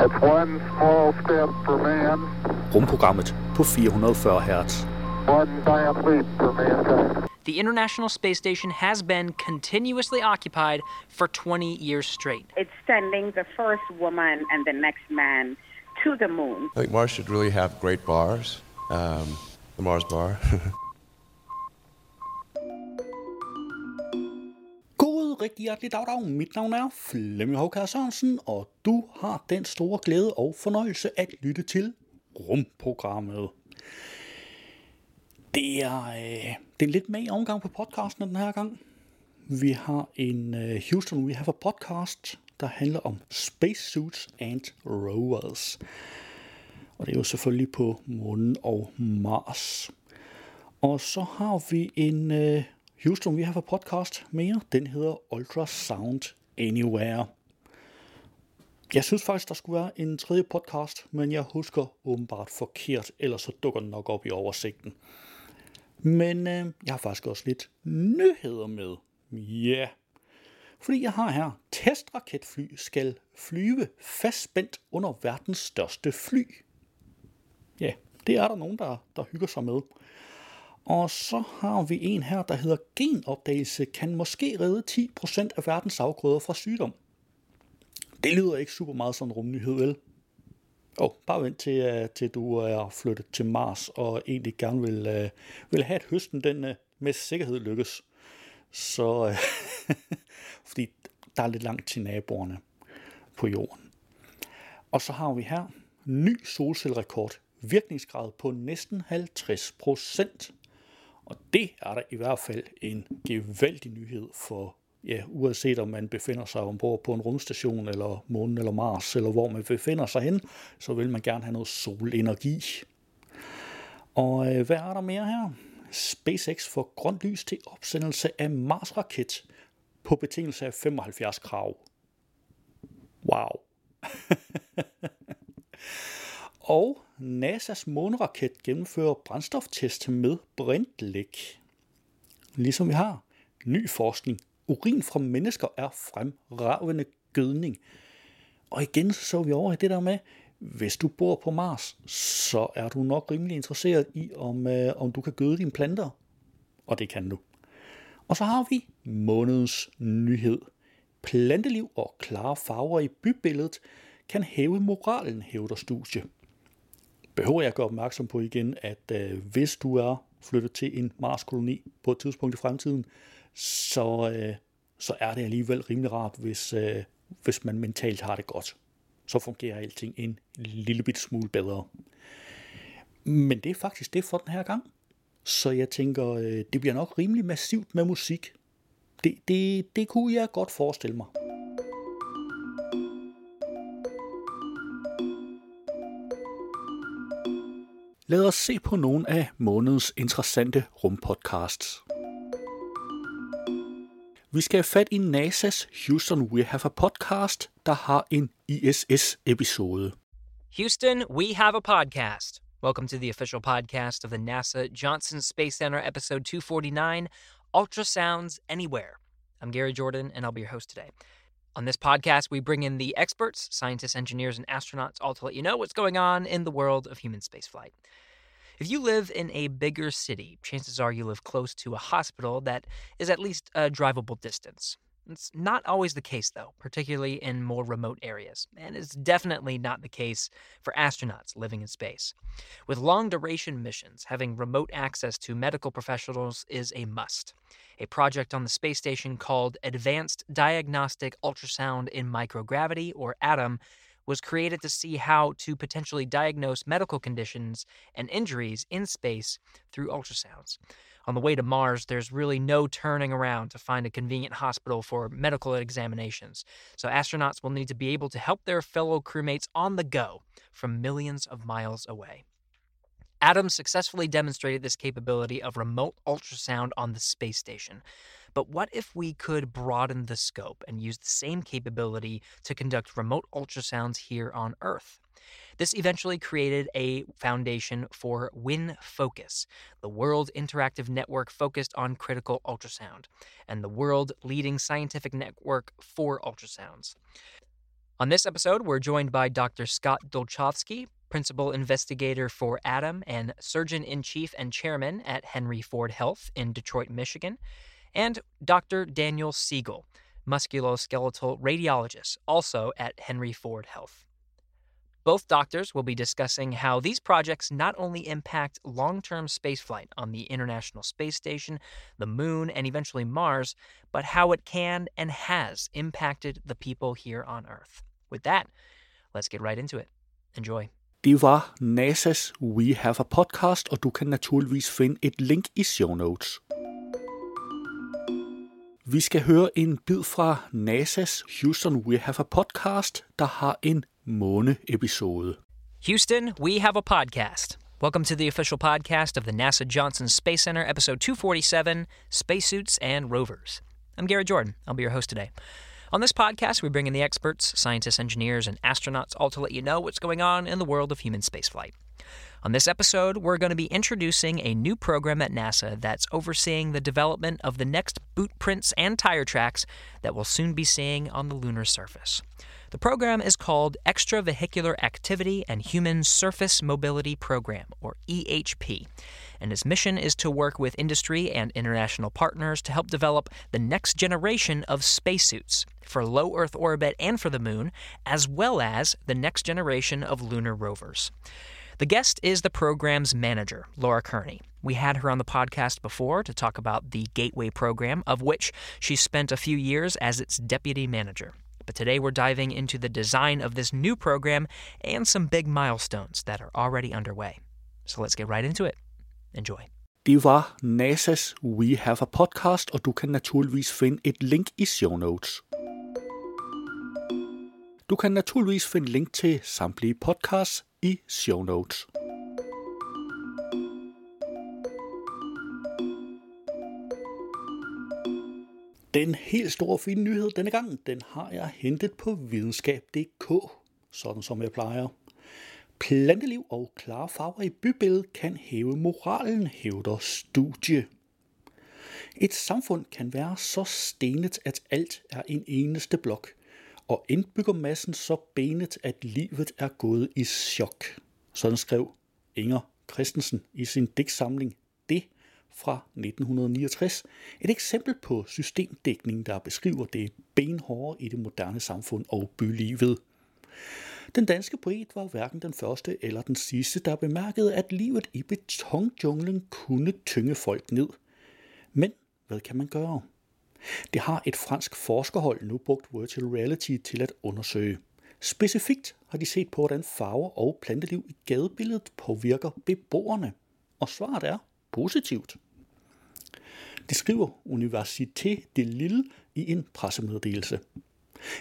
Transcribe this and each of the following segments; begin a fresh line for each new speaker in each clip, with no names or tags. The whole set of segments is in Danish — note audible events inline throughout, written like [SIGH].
It's one small step for man,
Rumprogrammet på 440 Hz.
one giant leap for mankind.
The International Space Station has been continuously occupied for 20 years straight.
It's sending the first woman and the next man to the moon.
I think Mars should really have great bars. Um, the Mars bar. [LAUGHS]
rigtig hjertelig dag, dag. Mit navn er Flemming Håkær Sørensen, og du har den store glæde og fornøjelse at lytte til Rumprogrammet. Det er, øh, det er en lidt med omgang på podcasten den her gang. Vi har en øh, Houston We Have a Podcast, der handler om spacesuits and rovers. Og det er jo selvfølgelig på månen og Mars. Og så har vi en øh, Houston vi har for Podcast mere. Den hedder Ultrasound Anywhere. Jeg synes faktisk, der skulle være en tredje podcast, men jeg husker åbenbart forkert, ellers så dukker den nok op i oversigten. Men øh, jeg har faktisk også lidt nyheder med. Ja. Yeah. Fordi jeg har her, testraketfly skal flyve fastspændt under verdens største fly. Ja, det er der nogen, der, der hygger sig med. Og så har vi en her, der hedder genopdagelse kan måske redde 10% af verdens afgrøder fra sygdom. Det lyder ikke super meget som en rumnyhed, vel? Oh, bare vent til, uh, til du er flyttet til Mars og egentlig gerne vil, uh, vil have, at høsten den uh, med sikkerhed lykkes. Så, uh, [LAUGHS] fordi der er lidt langt til naboerne på jorden. Og så har vi her ny solcellerekord. Virkningsgrad på næsten 50 procent. Og det er der i hvert fald en gevaldig nyhed for, ja, uanset om man befinder sig ombord på en rumstation, eller månen, eller Mars, eller hvor man befinder sig hen, så vil man gerne have noget solenergi. Og øh, hvad er der mere her? SpaceX får grønt lys til opsendelse af Mars-raket på betingelse af 75 krav. Wow. [LAUGHS] Og NASA's måneraket gennemfører brændstoftest med brintlæk. Ligesom vi har ny forskning. Urin fra mennesker er fremragende gødning. Og igen så vi over i det der med, hvis du bor på Mars, så er du nok rimelig interesseret i, om, øh, om du kan gøde dine planter. Og det kan du. Og så har vi månedens nyhed. Planteliv og klare farver i bybilledet kan hæve moralen, hævder studie behøver jeg gøre opmærksom på igen, at øh, hvis du er flyttet til en Mars-koloni på et tidspunkt i fremtiden, så, øh, så er det alligevel rimelig rart, hvis, øh, hvis man mentalt har det godt. Så fungerer alting en lille bit smule bedre. Men det er faktisk det for den her gang. Så jeg tænker, øh, det bliver nok rimelig massivt med musik. Det, det, det kunne jeg godt forestille mig. Lad os se på nogle af månedens interessante rumpodcasts. Vi skal have fat i NASA's Houston We Have a Podcast, der har en ISS-episode.
Houston, we have a podcast. Welcome to the official podcast of the NASA Johnson Space Center, episode 249 Ultrasounds Anywhere. I'm Gary Jordan, and I'll be your host today. On this podcast, we bring in the experts, scientists, engineers, and astronauts, all to let you know what's going on in the world of human spaceflight. If you live in a bigger city, chances are you live close to a hospital that is at least a drivable distance. It's not always the case, though, particularly in more remote areas, and it's definitely not the case for astronauts living in space. With long duration missions, having remote access to medical professionals is a must. A project on the space station called Advanced Diagnostic Ultrasound in Microgravity, or ATOM, was created to see how to potentially diagnose medical conditions and injuries in space through ultrasounds. On the way to Mars, there's really no turning around to find a convenient hospital for medical examinations, so astronauts will need to be able to help their fellow crewmates on the go from millions of miles away. Adam successfully demonstrated this capability of remote ultrasound on the space station. But what if we could broaden the scope and use the same capability to conduct remote ultrasounds here on Earth? This eventually created a foundation for WinFocus, the world interactive network focused on critical ultrasound, and the world leading scientific network for ultrasounds. On this episode, we're joined by Dr. Scott Dolchowski, principal investigator for ADAM and surgeon in chief and chairman at Henry Ford Health in Detroit, Michigan, and Dr. Daniel Siegel, musculoskeletal radiologist, also at Henry Ford Health. Both doctors will be discussing how these projects not only impact long term spaceflight on the International Space Station, the Moon, and eventually Mars, but how it can and has impacted the people here on Earth. With that, let's get right into it. Enjoy.
Det var NASA's We Have a Podcast, og du kan naturligvis finde et link i show notes. Vi skal høre en bid fra NASA's Houston We Have a Podcast, der har en.
Houston, we have a podcast. Welcome to the official podcast of the NASA Johnson Space Center, episode 247 Spacesuits and Rovers. I'm Garrett Jordan. I'll be your host today. On this podcast, we bring in the experts, scientists, engineers, and astronauts, all to let you know what's going on in the world of human spaceflight. On this episode, we're going to be introducing a new program at NASA that's overseeing the development of the next boot prints and tire tracks that we'll soon be seeing on the lunar surface. The program is called Extravehicular Activity and Human Surface Mobility Program, or EHP, and its mission is to work with industry and international partners to help develop the next generation of spacesuits for low Earth orbit and for the Moon, as well as the next generation of lunar rovers. The guest is the program's manager, Laura Kearney. We had her on the podcast before to talk about the Gateway program, of which she spent a few years as its deputy manager. But today we're diving into the design of this new program and some big milestones that are already underway. So let's get right into it. Enjoy.
Det var NASA's We Have a Podcast, og du kan naturligvis finde et link i show notes. Du kan naturligvis finde link til samtlige podcasts i show notes. Den helt store fine nyhed denne gang, den har jeg hentet på videnskab.dk, sådan som jeg plejer. Planteliv og klare farver i bybilledet kan hæve moralen, hævder studie. Et samfund kan være så stenet, at alt er en eneste blok, og indbygger massen så benet, at livet er gået i chok. Sådan skrev Inger Christensen i sin digtsamling Det fra 1969. Et eksempel på systemdækning, der beskriver det benhårde i det moderne samfund og bylivet. Den danske poet var hverken den første eller den sidste, der bemærkede, at livet i betonjunglen kunne tynge folk ned. Men hvad kan man gøre? Det har et fransk forskerhold nu brugt virtual reality til at undersøge. Specifikt har de set på, hvordan farver og planteliv i gadebilledet påvirker beboerne. Og svaret er positivt. Det skriver Université de Lille i en pressemeddelelse.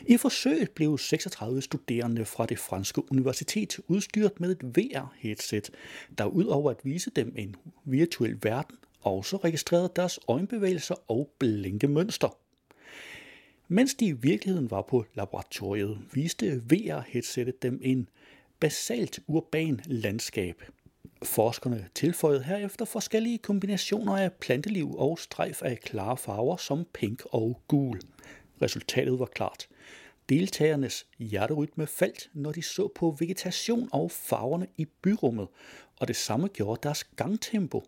I forsøget blev 36 studerende fra det franske universitet udstyret med et VR-headset, der udover at vise dem en virtuel verden, også registreret deres øjenbevægelser og blinkemønster. Mens de i virkeligheden var på laboratoriet, viste VR-headsetet dem en basalt urban landskab. Forskerne tilføjede herefter forskellige kombinationer af planteliv og strejf af klare farver som pink og gul. Resultatet var klart. Deltagernes hjerterytme faldt, når de så på vegetation og farverne i byrummet, og det samme gjorde deres gangtempo.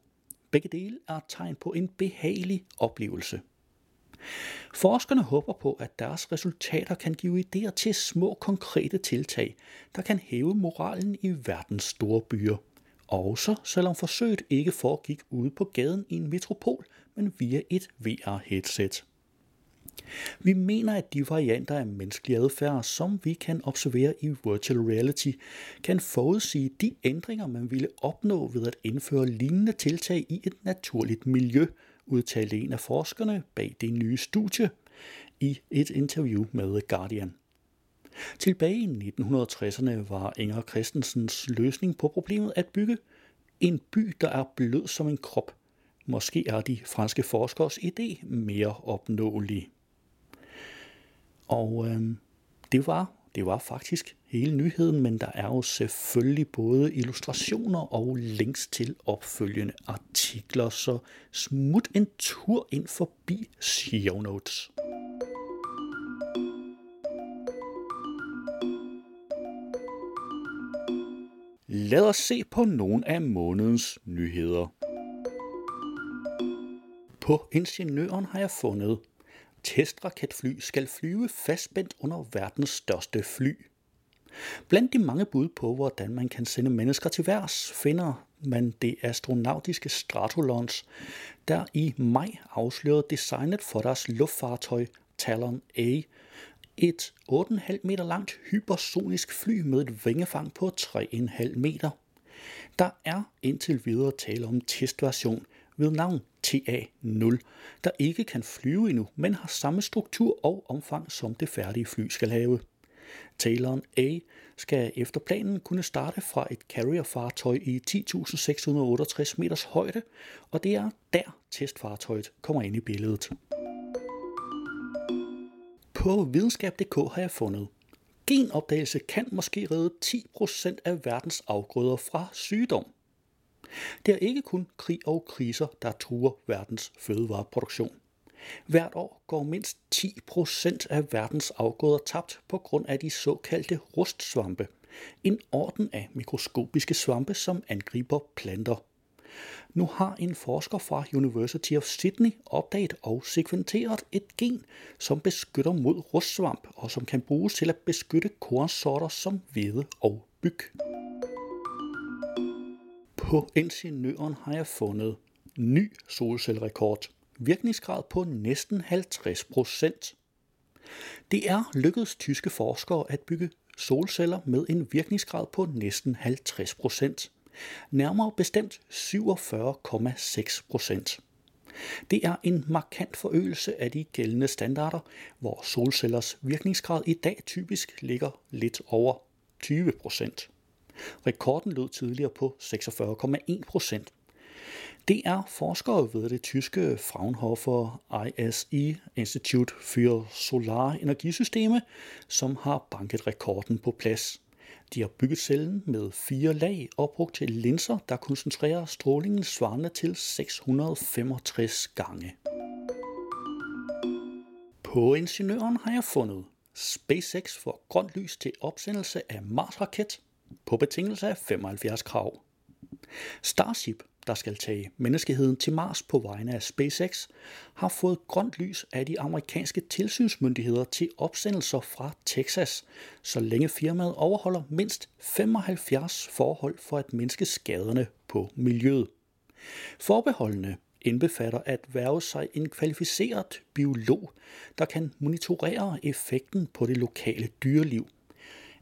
Begge dele er tegn på en behagelig oplevelse. Forskerne håber på, at deres resultater kan give idéer til små konkrete tiltag, der kan hæve moralen i verdens store byer. Også selvom forsøget ikke foregik ude på gaden i en metropol, men via et VR-headset. Vi mener, at de varianter af menneskelig adfærd, som vi kan observere i virtual reality, kan forudsige de ændringer, man ville opnå ved at indføre lignende tiltag i et naturligt miljø, udtalte en af forskerne bag det nye studie i et interview med The Guardian. Tilbage i 1960'erne var Inger Christensens løsning på problemet at bygge en by, der er blød som en krop. Måske er de franske forskers idé mere opnåelig. Og øh, det var det var faktisk hele nyheden, men der er jo selvfølgelig både illustrationer og links til opfølgende artikler, så smut en tur ind forbi show notes. Lad os se på nogle af månedens nyheder. På ingeniøren har jeg fundet testraketfly skal flyve fastspændt under verdens største fly. Blandt de mange bud på, hvordan man kan sende mennesker til værs, finder man det astronautiske Stratolons, der i maj afslørede designet for deres luftfartøj Talon A, et 8,5 meter langt hypersonisk fly med et vingefang på 3,5 meter. Der er indtil videre tale om testversion ved navn TA-0, der ikke kan flyve endnu, men har samme struktur og omfang som det færdige fly skal have. Taleren A skal efter planen kunne starte fra et carrier-fartøj i 10.668 meters højde, og det er der testfartøjet kommer ind i billedet. På videnskab.dk har jeg fundet, genopdagelse kan måske redde 10% af verdens afgrøder fra sygdom. Det er ikke kun krig og kriser, der truer verdens fødevareproduktion. Hvert år går mindst 10% af verdens afgrøder tabt på grund af de såkaldte rustsvampe, en orden af mikroskopiske svampe, som angriber planter. Nu har en forsker fra University of Sydney opdaget og sekventeret et gen, som beskytter mod rustsvamp og som kan bruges til at beskytte kornsorter som hvede og byg. På ingeniøren har jeg fundet ny solcellerekord. Virkningsgrad på næsten 50 procent. Det er lykkedes tyske forskere at bygge solceller med en virkningsgrad på næsten 50 procent. Nærmere bestemt 47,6 procent. Det er en markant forøgelse af de gældende standarder, hvor solcellers virkningsgrad i dag typisk ligger lidt over 20 procent. Rekorden lød tidligere på 46,1 procent. Det er forskere ved det tyske Fraunhofer ISE Institute for Solar Energisysteme, som har banket rekorden på plads. De har bygget cellen med fire lag og brugt til linser, der koncentrerer strålingen svarende til 665 gange. På ingeniøren har jeg fundet SpaceX får grønt lys til opsendelse af Mars-raket på betingelse af 75 krav. Starship, der skal tage menneskeheden til Mars på vegne af SpaceX, har fået grønt lys af de amerikanske tilsynsmyndigheder til opsendelser fra Texas, så længe firmaet overholder mindst 75 forhold for at mindske skaderne på miljøet. Forbeholdene indbefatter at værve sig en kvalificeret biolog, der kan monitorere effekten på det lokale dyreliv –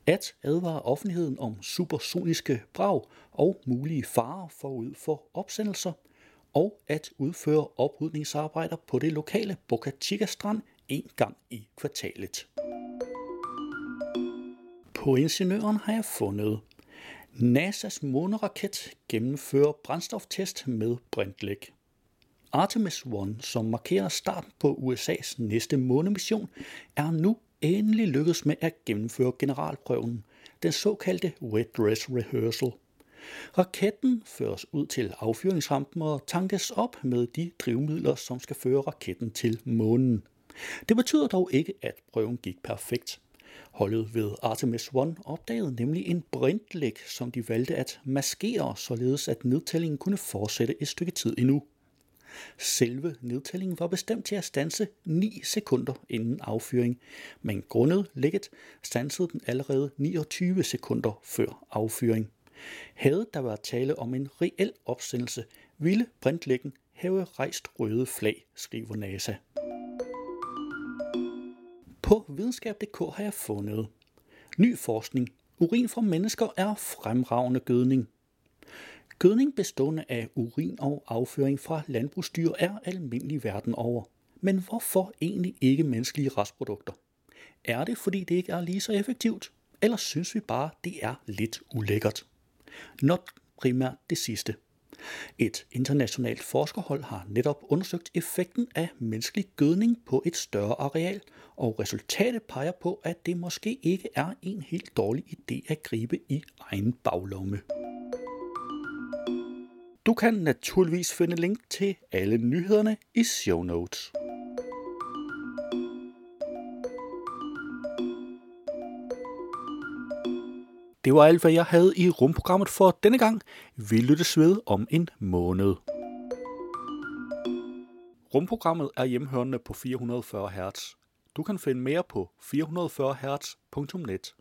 at advare offentligheden om supersoniske brag og mulige farer forud for opsendelser, og at udføre oprydningsarbejder på det lokale Boca Chica Strand en gang i kvartalet. På ingeniøren har jeg fundet NASA's måneraket gennemfører brændstoftest med brintlæg. Artemis 1, som markerer starten på USA's næste månemission, er nu endelig lykkedes med at gennemføre generalprøven, den såkaldte wet dress rehearsal. Raketten føres ud til affyringsrampen og tankes op med de drivmidler, som skal føre raketten til månen. Det betyder dog ikke, at prøven gik perfekt. Holdet ved Artemis 1 opdagede nemlig en brintlæg, som de valgte at maskere, således at nedtællingen kunne fortsætte et stykke tid endnu. Selve nedtællingen var bestemt til at stanse 9 sekunder inden affyring, men grundet lægget stansede den allerede 29 sekunder før affyring. Havde der været tale om en reel opsendelse, ville brintlæggen have rejst røde flag, skriver NASA. På videnskab.dk har jeg fundet ny forskning. Urin fra mennesker er fremragende gødning. Gødning bestående af urin og afføring fra landbrugsdyr er almindelig verden over. Men hvorfor egentlig ikke menneskelige restprodukter? Er det, fordi det ikke er lige så effektivt? Eller synes vi bare, det er lidt ulækkert? Not primært det sidste. Et internationalt forskerhold har netop undersøgt effekten af menneskelig gødning på et større areal, og resultatet peger på, at det måske ikke er en helt dårlig idé at gribe i egen baglomme. Du kan naturligvis finde link til alle nyhederne i show notes. det var alt, hvad jeg havde i rumprogrammet for denne gang. Vi lyttes ved om en måned. Rumprogrammet er hjemhørende på 440 Hz. Du kan finde mere på 440hz.net.